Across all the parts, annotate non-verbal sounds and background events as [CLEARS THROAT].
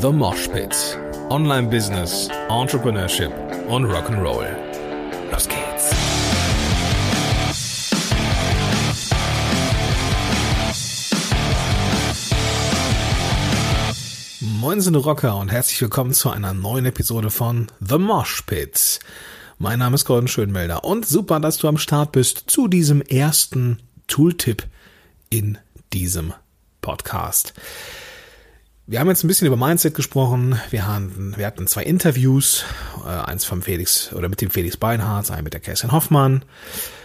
The Mosh Pit. Online Business, Entrepreneurship und Rock'n'Roll. Los geht's. Moin sind Rocker und herzlich willkommen zu einer neuen Episode von The Mosh Pit. Mein Name ist Gordon Schönmelder und super, dass du am Start bist zu diesem ersten Tooltip in diesem Podcast. Wir haben jetzt ein bisschen über Mindset gesprochen. Wir hatten, wir hatten zwei Interviews, äh, eins vom Felix oder mit dem Felix Beinhardt, ein mit der Kerstin Hoffmann.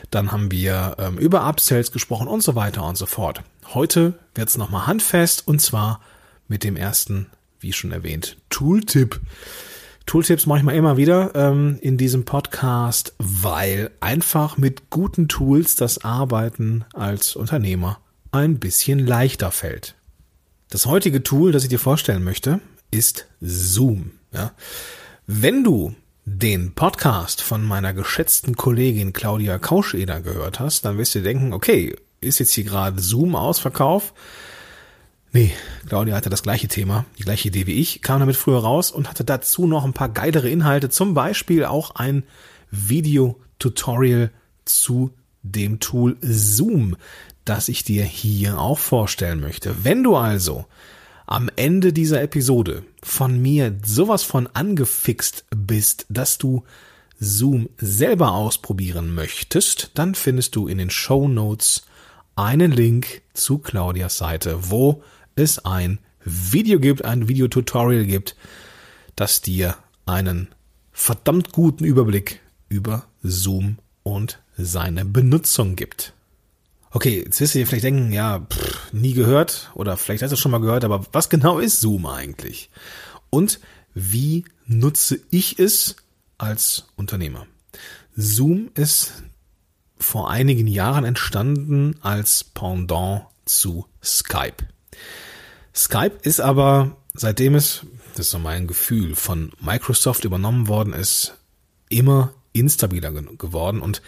Dann haben wir ähm, über Upsells gesprochen und so weiter und so fort. Heute wird es nochmal handfest und zwar mit dem ersten, wie schon erwähnt, Tooltip. Tooltips mache ich mal immer wieder ähm, in diesem Podcast, weil einfach mit guten Tools das Arbeiten als Unternehmer ein bisschen leichter fällt. Das heutige Tool, das ich dir vorstellen möchte, ist Zoom. Ja? Wenn du den Podcast von meiner geschätzten Kollegin Claudia Kauscheder gehört hast, dann wirst du denken, okay, ist jetzt hier gerade Zoom Ausverkauf? Nee, Claudia hatte das gleiche Thema, die gleiche Idee wie ich, kam damit früher raus und hatte dazu noch ein paar geilere Inhalte, zum Beispiel auch ein Video-Tutorial zu dem Tool Zoom, das ich dir hier auch vorstellen möchte. Wenn du also am Ende dieser Episode von mir sowas von angefixt bist, dass du Zoom selber ausprobieren möchtest, dann findest du in den Show Notes einen Link zu Claudias Seite, wo es ein Video gibt, ein Videotutorial gibt, das dir einen verdammt guten Überblick über Zoom und seine Benutzung gibt. Okay, jetzt wirst du dir vielleicht denken, ja, pff, nie gehört oder vielleicht hast du schon mal gehört, aber was genau ist Zoom eigentlich? Und wie nutze ich es als Unternehmer? Zoom ist vor einigen Jahren entstanden als Pendant zu Skype. Skype ist aber, seitdem es, das ist so mein Gefühl, von Microsoft übernommen worden ist, immer instabiler geworden und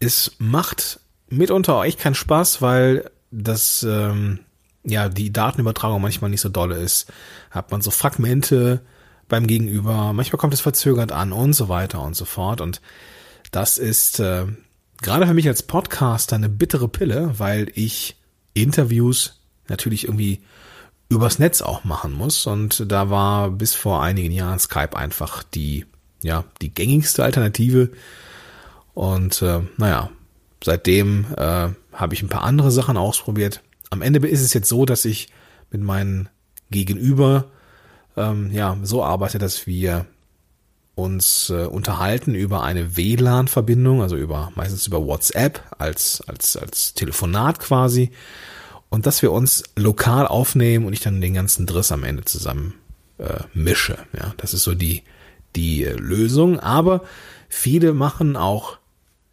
es macht mitunter auch echt keinen Spaß, weil das ähm, ja die Datenübertragung manchmal nicht so dolle ist. Hat man so Fragmente beim Gegenüber, manchmal kommt es verzögert an und so weiter und so fort. Und das ist äh, gerade für mich als Podcaster eine bittere Pille, weil ich Interviews natürlich irgendwie übers Netz auch machen muss. Und da war bis vor einigen Jahren Skype einfach die, ja, die gängigste Alternative. Und äh, naja, Seitdem äh, habe ich ein paar andere Sachen ausprobiert. Am Ende ist es jetzt so, dass ich mit meinen Gegenüber ähm, ja so arbeite, dass wir uns äh, unterhalten über eine WLAN-Verbindung, also über meistens über WhatsApp als als als Telefonat quasi und dass wir uns lokal aufnehmen und ich dann den ganzen Driss am Ende zusammen äh, mische. Ja, das ist so die die äh, Lösung. Aber viele machen auch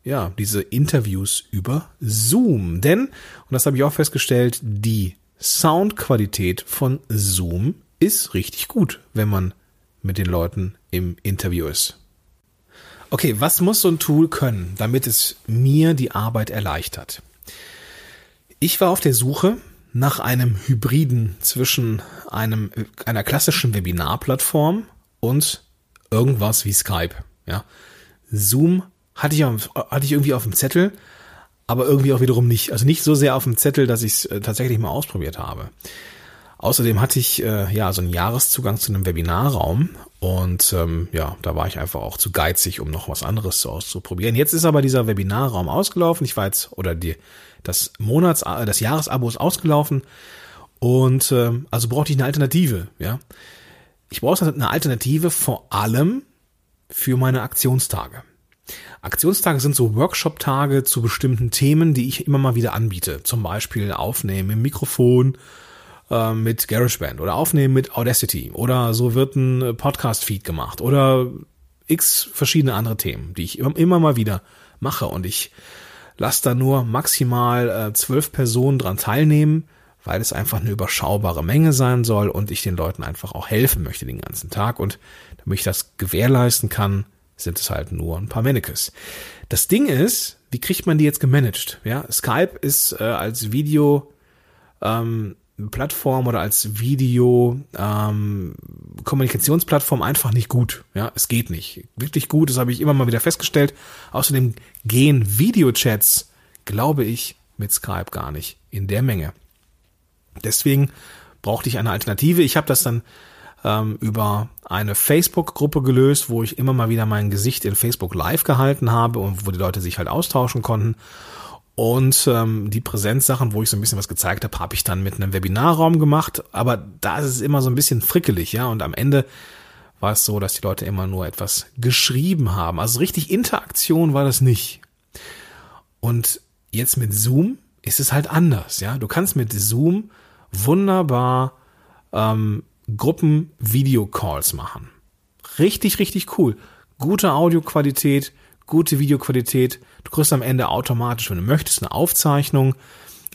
ja, diese Interviews über Zoom. Denn, und das habe ich auch festgestellt, die Soundqualität von Zoom ist richtig gut, wenn man mit den Leuten im Interview ist. Okay, was muss so ein Tool können, damit es mir die Arbeit erleichtert? Ich war auf der Suche nach einem Hybriden zwischen einem, einer klassischen Webinarplattform und irgendwas wie Skype. Ja, Zoom hatte ich, hatte ich irgendwie auf dem Zettel, aber irgendwie auch wiederum nicht. Also nicht so sehr auf dem Zettel, dass ich es äh, tatsächlich mal ausprobiert habe. Außerdem hatte ich äh, ja so einen Jahreszugang zu einem Webinarraum und ähm, ja, da war ich einfach auch zu geizig, um noch was anderes auszuprobieren. Jetzt ist aber dieser Webinarraum ausgelaufen. Ich war jetzt oder die das Monats äh, das Jahresabo ist ausgelaufen und äh, also brauchte ich eine Alternative. Ja, ich brauchte eine Alternative vor allem für meine Aktionstage. Aktionstage sind so Workshop-Tage zu bestimmten Themen, die ich immer mal wieder anbiete. Zum Beispiel aufnehmen im Mikrofon äh, mit GarageBand oder aufnehmen mit Audacity. Oder so wird ein Podcast-Feed gemacht. Oder x verschiedene andere Themen, die ich immer, immer mal wieder mache. Und ich lasse da nur maximal äh, zwölf Personen dran teilnehmen, weil es einfach eine überschaubare Menge sein soll und ich den Leuten einfach auch helfen möchte den ganzen Tag. Und damit ich das gewährleisten kann, sind es halt nur ein paar Mannequins. Das Ding ist, wie kriegt man die jetzt gemanagt? Ja, Skype ist äh, als Video ähm, Plattform oder als Video ähm, Kommunikationsplattform einfach nicht gut. Ja, es geht nicht. Wirklich gut, das habe ich immer mal wieder festgestellt. Außerdem gehen Videochats, glaube ich, mit Skype gar nicht in der Menge. Deswegen brauchte ich eine Alternative. Ich habe das dann ähm, über eine Facebook-Gruppe gelöst, wo ich immer mal wieder mein Gesicht in Facebook Live gehalten habe und wo die Leute sich halt austauschen konnten. Und ähm, die Präsenzsachen, wo ich so ein bisschen was gezeigt habe, habe ich dann mit einem Webinarraum gemacht. Aber da ist es immer so ein bisschen frickelig, ja. Und am Ende war es so, dass die Leute immer nur etwas geschrieben haben. Also richtig Interaktion war das nicht. Und jetzt mit Zoom ist es halt anders, ja. Du kannst mit Zoom wunderbar ähm, Gruppen-Video-Calls machen. Richtig, richtig cool. Gute Audioqualität, gute Videoqualität. Du kriegst am Ende automatisch, wenn du möchtest, eine Aufzeichnung.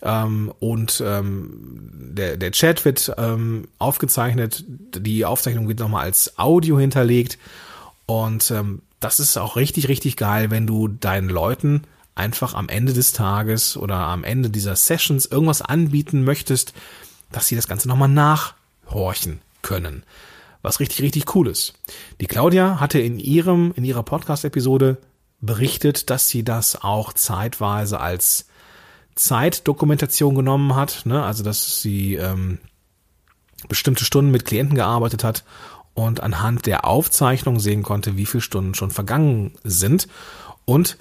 Ähm, und ähm, der, der Chat wird ähm, aufgezeichnet, die Aufzeichnung wird nochmal als Audio hinterlegt. Und ähm, das ist auch richtig, richtig geil, wenn du deinen Leuten einfach am Ende des Tages oder am Ende dieser Sessions irgendwas anbieten möchtest, dass sie das Ganze nochmal nachhorchen können. Was richtig, richtig cool ist. Die Claudia hatte in ihrem, in ihrer Podcast-Episode berichtet, dass sie das auch zeitweise als Zeitdokumentation genommen hat, ne? also dass sie ähm, bestimmte Stunden mit Klienten gearbeitet hat und anhand der Aufzeichnung sehen konnte, wie viele Stunden schon vergangen sind. Und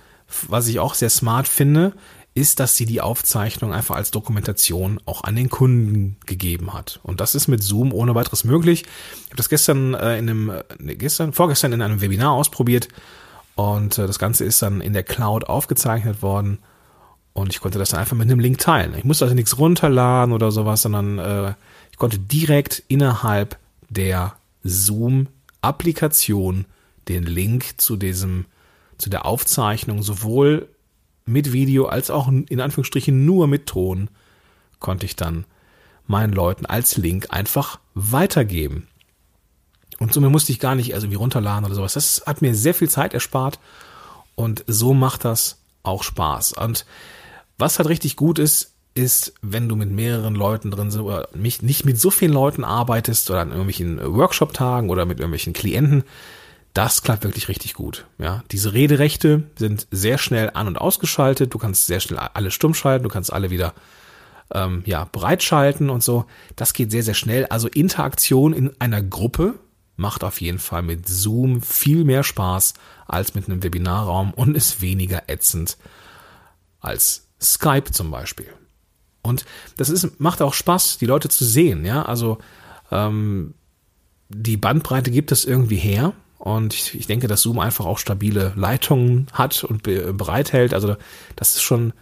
was ich auch sehr smart finde, ist, dass sie die Aufzeichnung einfach als Dokumentation auch an den Kunden gegeben hat. Und das ist mit Zoom ohne weiteres möglich. Ich habe das gestern äh, in einem, nee, gestern, vorgestern in einem Webinar ausprobiert und äh, das Ganze ist dann in der Cloud aufgezeichnet worden und ich konnte das dann einfach mit einem Link teilen. Ich musste also nichts runterladen oder sowas, sondern äh, ich konnte direkt innerhalb der Zoom-Applikation den Link zu diesem, zu der Aufzeichnung sowohl mit Video als auch in Anführungsstrichen nur mit Ton konnte ich dann meinen Leuten als Link einfach weitergeben. Und somit musste ich gar nicht also wie runterladen oder sowas. Das hat mir sehr viel Zeit erspart und so macht das auch Spaß. Und was halt richtig gut ist, ist, wenn du mit mehreren Leuten drin sind oder nicht mit so vielen Leuten arbeitest oder an irgendwelchen Workshop-Tagen oder mit irgendwelchen Klienten, das klappt wirklich richtig gut. Ja, diese Rederechte sind sehr schnell an und ausgeschaltet. Du kannst sehr schnell alle stumm schalten. Du kannst alle wieder ähm, ja bereitschalten und so. Das geht sehr sehr schnell. Also Interaktion in einer Gruppe macht auf jeden Fall mit Zoom viel mehr Spaß als mit einem Webinarraum und ist weniger ätzend als Skype zum Beispiel. Und das ist macht auch Spaß, die Leute zu sehen. Ja, also ähm, die Bandbreite gibt es irgendwie her und ich, ich denke, dass Zoom einfach auch stabile Leitungen hat und be bereithält. Also das ist schon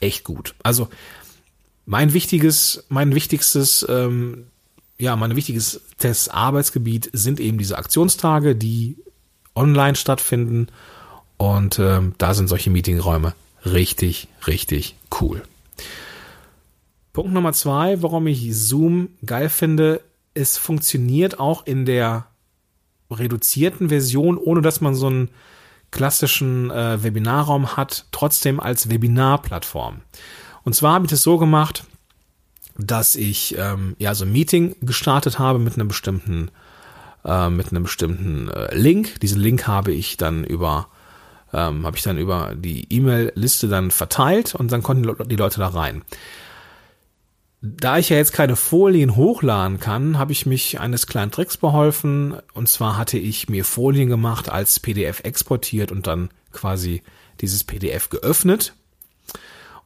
echt gut. Also mein wichtiges, mein wichtigstes, ähm, ja, mein wichtiges Arbeitsgebiet sind eben diese Aktionstage, die online stattfinden. Und ähm, da sind solche Meetingräume richtig, richtig cool. Punkt Nummer zwei, warum ich Zoom geil finde, es funktioniert auch in der reduzierten Version, ohne dass man so einen klassischen äh, Webinarraum hat, trotzdem als Webinarplattform. Und zwar habe ich das so gemacht, dass ich ähm, ja so ein Meeting gestartet habe mit einem bestimmten äh, mit einem bestimmten äh, Link. Diesen Link habe ich dann über ähm, habe ich dann über die E-Mail-Liste dann verteilt und dann konnten die Leute da rein. Da ich ja jetzt keine Folien hochladen kann, habe ich mich eines kleinen Tricks beholfen. Und zwar hatte ich mir Folien gemacht, als PDF exportiert und dann quasi dieses PDF geöffnet.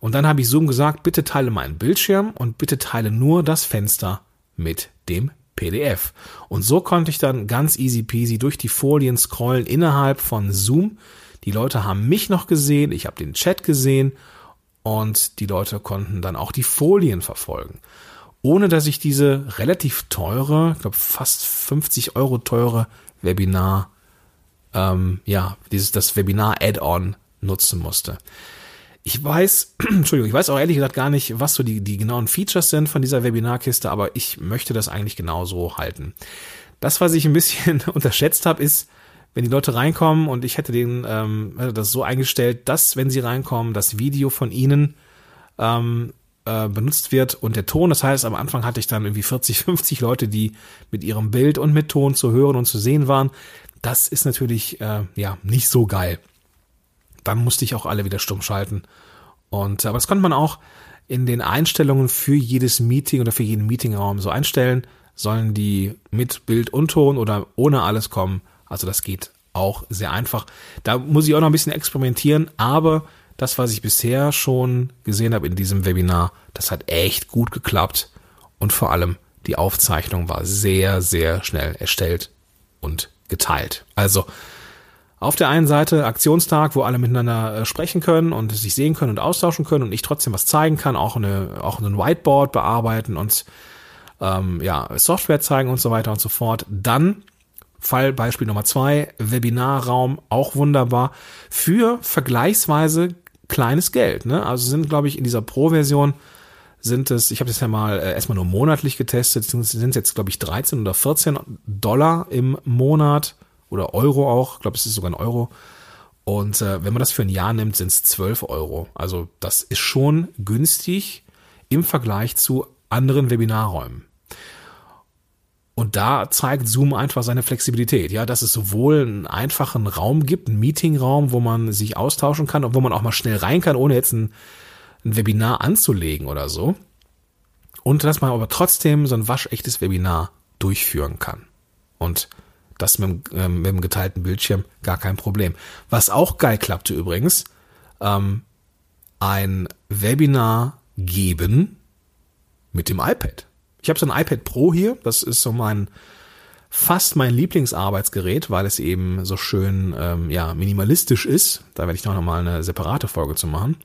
Und dann habe ich Zoom gesagt, bitte teile meinen Bildschirm und bitte teile nur das Fenster mit dem PDF. Und so konnte ich dann ganz easy peasy durch die Folien scrollen innerhalb von Zoom. Die Leute haben mich noch gesehen, ich habe den Chat gesehen und die Leute konnten dann auch die Folien verfolgen. Ohne dass ich diese relativ teure, ich glaube fast 50 Euro teure Webinar, ähm, ja, dieses das Webinar-Add-on nutzen musste. Ich weiß, [CLEARS THROAT] Entschuldigung, ich weiß auch ehrlich gesagt gar nicht, was so die, die genauen Features sind von dieser Webinarkiste, aber ich möchte das eigentlich genauso halten. Das, was ich ein bisschen [LAUGHS] unterschätzt habe, ist, wenn die Leute reinkommen und ich hätte den ähm, das so eingestellt, dass wenn sie reinkommen, das Video von ihnen ähm, äh, benutzt wird und der Ton. Das heißt, am Anfang hatte ich dann irgendwie 40, 50 [LAUGHS] Leute, die mit ihrem Bild und mit Ton zu hören und zu sehen waren. Das ist natürlich äh, ja nicht so geil. Dann musste ich auch alle wieder stumm schalten. Und aber das konnte man auch in den Einstellungen für jedes Meeting oder für jeden Meetingraum so einstellen. Sollen die mit Bild und Ton oder ohne alles kommen? Also das geht auch sehr einfach. Da muss ich auch noch ein bisschen experimentieren, aber das, was ich bisher schon gesehen habe in diesem Webinar, das hat echt gut geklappt und vor allem die Aufzeichnung war sehr, sehr schnell erstellt und geteilt. Also auf der einen Seite Aktionstag, wo alle miteinander äh, sprechen können und sich sehen können und austauschen können und ich trotzdem was zeigen kann, auch eine auch ein Whiteboard bearbeiten und ähm, ja Software zeigen und so weiter und so fort. Dann Fallbeispiel Nummer zwei, Webinarraum, auch wunderbar für vergleichsweise kleines Geld. Ne? Also sind, glaube ich, in dieser Pro-Version sind es, ich habe das ja mal äh, erstmal nur monatlich getestet, sind, sind jetzt, glaube ich, 13 oder 14 Dollar im Monat oder Euro auch, ich glaube, es ist sogar ein Euro. Und äh, wenn man das für ein Jahr nimmt, sind es 12 Euro. Also das ist schon günstig im Vergleich zu anderen Webinarräumen. Und da zeigt Zoom einfach seine Flexibilität, ja, dass es sowohl einen einfachen Raum gibt, einen Meetingraum, wo man sich austauschen kann und wo man auch mal schnell rein kann, ohne jetzt ein, ein Webinar anzulegen oder so. Und dass man aber trotzdem so ein waschechtes Webinar durchführen kann. Und das mit, dem, äh, mit dem geteilten Bildschirm gar kein Problem. Was auch geil klappte übrigens, ähm, ein Webinar geben mit dem iPad. Ich habe so ein iPad Pro hier, das ist so mein fast mein Lieblingsarbeitsgerät, weil es eben so schön ähm, ja minimalistisch ist. Da werde ich noch mal eine separate Folge zu machen.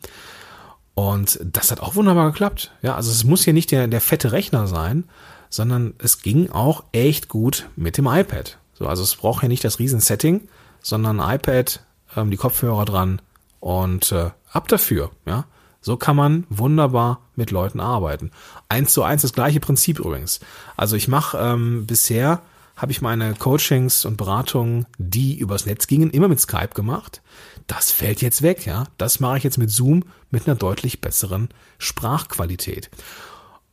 Und das hat auch wunderbar geklappt. Ja, also es muss hier nicht der, der fette Rechner sein, sondern es ging auch echt gut mit dem iPad. So, also es braucht hier nicht das Riesen-Setting, sondern iPad, ähm, die Kopfhörer dran und äh, ab dafür. Ja, so kann man wunderbar mit Leuten arbeiten. Eins zu eins das gleiche Prinzip übrigens. Also ich mache ähm, bisher habe ich meine Coachings und Beratungen, die übers Netz gingen, immer mit Skype gemacht. Das fällt jetzt weg, ja. Das mache ich jetzt mit Zoom mit einer deutlich besseren Sprachqualität.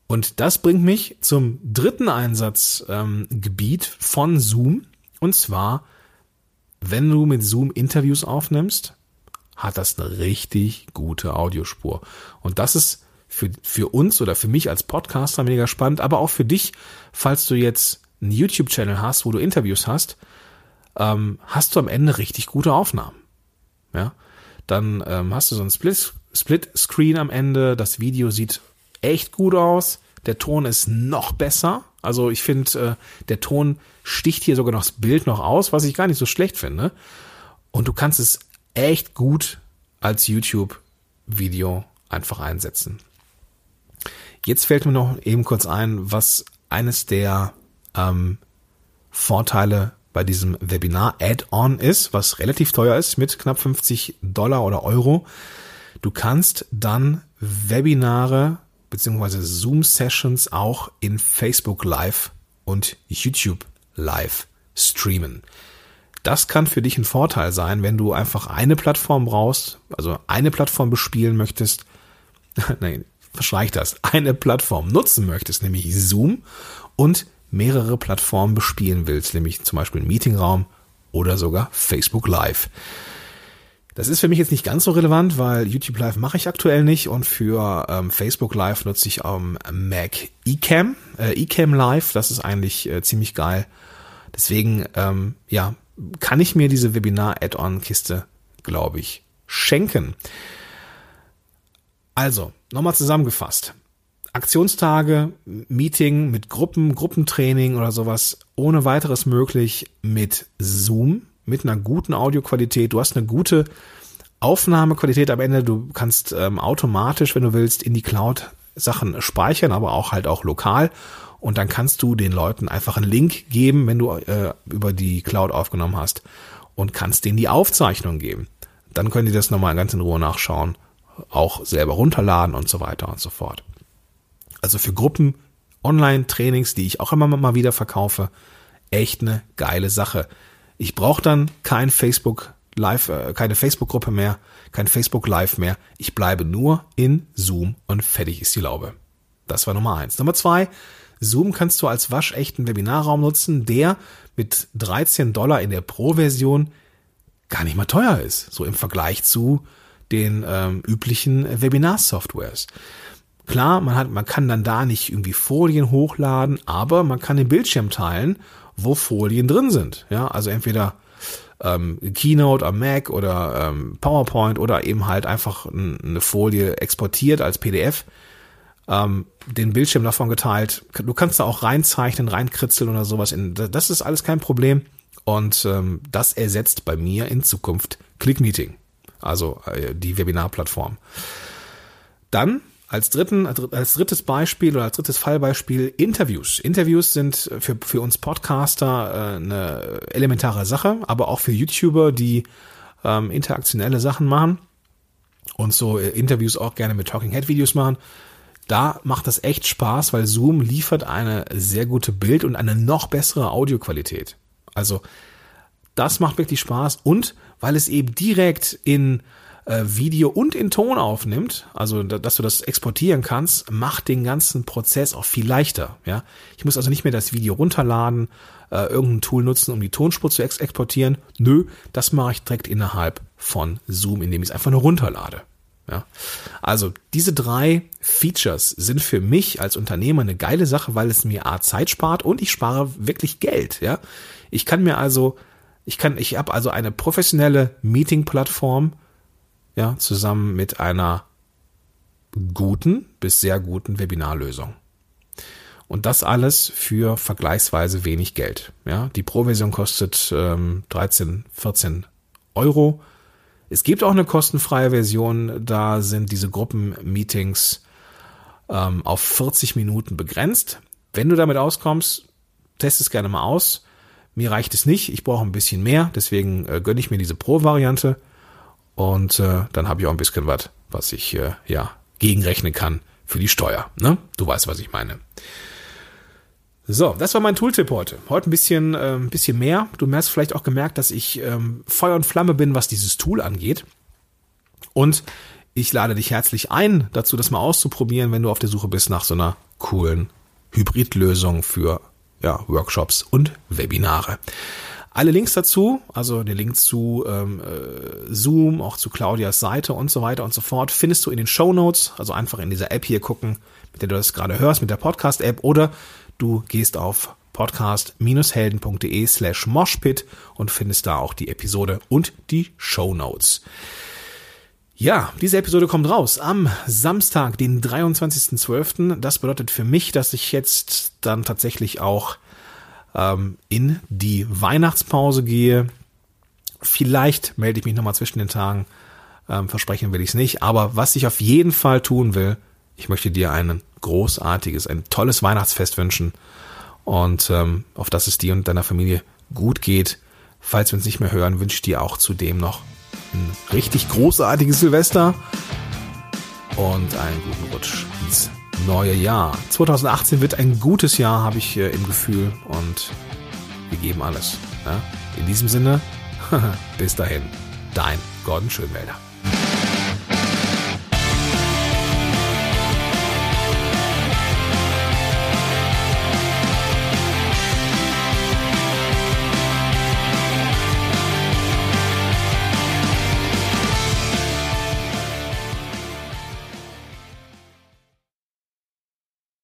Und das bringt mich zum dritten Einsatzgebiet ähm, von Zoom. Und zwar, wenn du mit Zoom Interviews aufnimmst, hat das eine richtig gute Audiospur. Und das ist für, für uns oder für mich als Podcaster mega spannend, aber auch für dich, falls du jetzt einen YouTube-Channel hast, wo du Interviews hast, ähm, hast du am Ende richtig gute Aufnahmen. Ja, dann ähm, hast du so ein Split, Split-Screen am Ende, das Video sieht echt gut aus, der Ton ist noch besser, also ich finde, äh, der Ton sticht hier sogar noch das Bild noch aus, was ich gar nicht so schlecht finde. Und du kannst es echt gut als YouTube-Video einfach einsetzen. Jetzt fällt mir noch eben kurz ein, was eines der ähm, Vorteile bei diesem Webinar Add-on ist, was relativ teuer ist mit knapp 50 Dollar oder Euro. Du kannst dann Webinare beziehungsweise Zoom-Sessions auch in Facebook Live und YouTube Live streamen. Das kann für dich ein Vorteil sein, wenn du einfach eine Plattform brauchst, also eine Plattform bespielen möchtest. [LAUGHS] Nein, verschweig das. Eine Plattform nutzen möchtest, nämlich Zoom und mehrere Plattformen bespielen willst, nämlich zum Beispiel Meetingraum oder sogar Facebook Live. Das ist für mich jetzt nicht ganz so relevant, weil YouTube Live mache ich aktuell nicht und für ähm, Facebook Live nutze ich ähm, Mac eCam, äh, eCam Live. Das ist eigentlich äh, ziemlich geil. Deswegen, ähm, ja, kann ich mir diese Webinar-Add-on-Kiste, glaube ich, schenken. Also, nochmal zusammengefasst. Aktionstage, Meeting mit Gruppen, Gruppentraining oder sowas ohne weiteres möglich mit Zoom, mit einer guten Audioqualität. Du hast eine gute Aufnahmequalität am Ende. Du kannst ähm, automatisch, wenn du willst, in die Cloud Sachen speichern, aber auch halt auch lokal und dann kannst du den Leuten einfach einen Link geben, wenn du äh, über die Cloud aufgenommen hast und kannst denen die Aufzeichnung geben. Dann können die das nochmal ganz in Ruhe nachschauen, auch selber runterladen und so weiter und so fort. Also für Gruppen Online-Trainings, die ich auch immer mal wieder verkaufe, echt eine geile Sache. Ich brauche dann kein Facebook Live, äh, keine Facebook-Gruppe mehr, kein Facebook Live mehr. Ich bleibe nur in Zoom und fertig ist die Laube. Das war Nummer eins. Nummer zwei, Zoom kannst du als waschechten Webinarraum nutzen, der mit 13 Dollar in der Pro-Version gar nicht mal teuer ist, so im Vergleich zu den ähm, üblichen Webinar-Softwares. Klar, man hat, man kann dann da nicht irgendwie Folien hochladen, aber man kann den Bildschirm teilen, wo Folien drin sind. Ja, also entweder ähm, Keynote am Mac oder ähm, PowerPoint oder eben halt einfach eine Folie exportiert als PDF, ähm, den Bildschirm davon geteilt. Du kannst da auch reinzeichnen, reinkritzeln oder sowas. In, das ist alles kein Problem. Und ähm, das ersetzt bei mir in Zukunft ClickMeeting, also äh, die Webinarplattform. Dann als, dritten, als drittes Beispiel oder als drittes Fallbeispiel Interviews. Interviews sind für, für uns Podcaster äh, eine elementare Sache, aber auch für YouTuber, die ähm, interaktionelle Sachen machen und so äh, Interviews auch gerne mit Talking Head Videos machen. Da macht das echt Spaß, weil Zoom liefert eine sehr gute Bild- und eine noch bessere Audioqualität. Also das macht wirklich Spaß und weil es eben direkt in äh, Video und in Ton aufnimmt, also dass du das exportieren kannst, macht den ganzen Prozess auch viel leichter. Ja, ich muss also nicht mehr das Video runterladen, äh, irgendein Tool nutzen, um die Tonspur zu ex exportieren. Nö, das mache ich direkt innerhalb von Zoom, indem ich es einfach nur runterlade. Ja, also diese drei Features sind für mich als Unternehmer eine geile Sache, weil es mir A Zeit spart und ich spare wirklich Geld. Ja, ich kann mir also, ich kann, ich habe also eine professionelle Meeting-Plattform, ja, zusammen mit einer guten bis sehr guten Webinarlösung. Und das alles für vergleichsweise wenig Geld. Ja, die Pro-Version kostet ähm, 13, 14 Euro. Es gibt auch eine kostenfreie Version, da sind diese Gruppenmeetings ähm, auf 40 Minuten begrenzt. Wenn du damit auskommst, test es gerne mal aus. Mir reicht es nicht, ich brauche ein bisschen mehr, deswegen äh, gönne ich mir diese Pro-Variante. Und äh, dann habe ich auch ein bisschen was, was ich äh, ja gegenrechnen kann für die Steuer. Ne? Du weißt, was ich meine. So, das war mein Tooltip heute. Heute ein bisschen, äh, ein bisschen mehr. Du hast vielleicht auch gemerkt, dass ich ähm, Feuer und Flamme bin, was dieses Tool angeht. Und ich lade dich herzlich ein, dazu das mal auszuprobieren, wenn du auf der Suche bist nach so einer coolen Hybridlösung für ja, Workshops und Webinare. Alle Links dazu, also den Link zu ähm, äh, Zoom, auch zu Claudias Seite und so weiter und so fort, findest du in den Show Notes. Also einfach in dieser App hier gucken, mit der du das gerade hörst, mit der Podcast-App, oder du gehst auf podcast-helden.de slash moshpit und findest da auch die Episode und die Show Notes. Ja, diese Episode kommt raus am Samstag, den 23.12. Das bedeutet für mich, dass ich jetzt dann tatsächlich auch ähm, in die Weihnachtspause gehe. Vielleicht melde ich mich nochmal zwischen den Tagen. Ähm, versprechen will ich es nicht. Aber was ich auf jeden Fall tun will, ich möchte dir ein großartiges, ein tolles Weihnachtsfest wünschen. Und ähm, auf dass es dir und deiner Familie gut geht. Falls wir uns nicht mehr hören, wünsche ich dir auch zudem noch ein richtig großartiges Silvester und einen guten Rutsch ins neue Jahr. 2018 wird ein gutes Jahr, habe ich äh, im Gefühl. Und wir geben alles. Ja? In diesem Sinne, [LAUGHS] bis dahin, dein Gordon Schönwälder.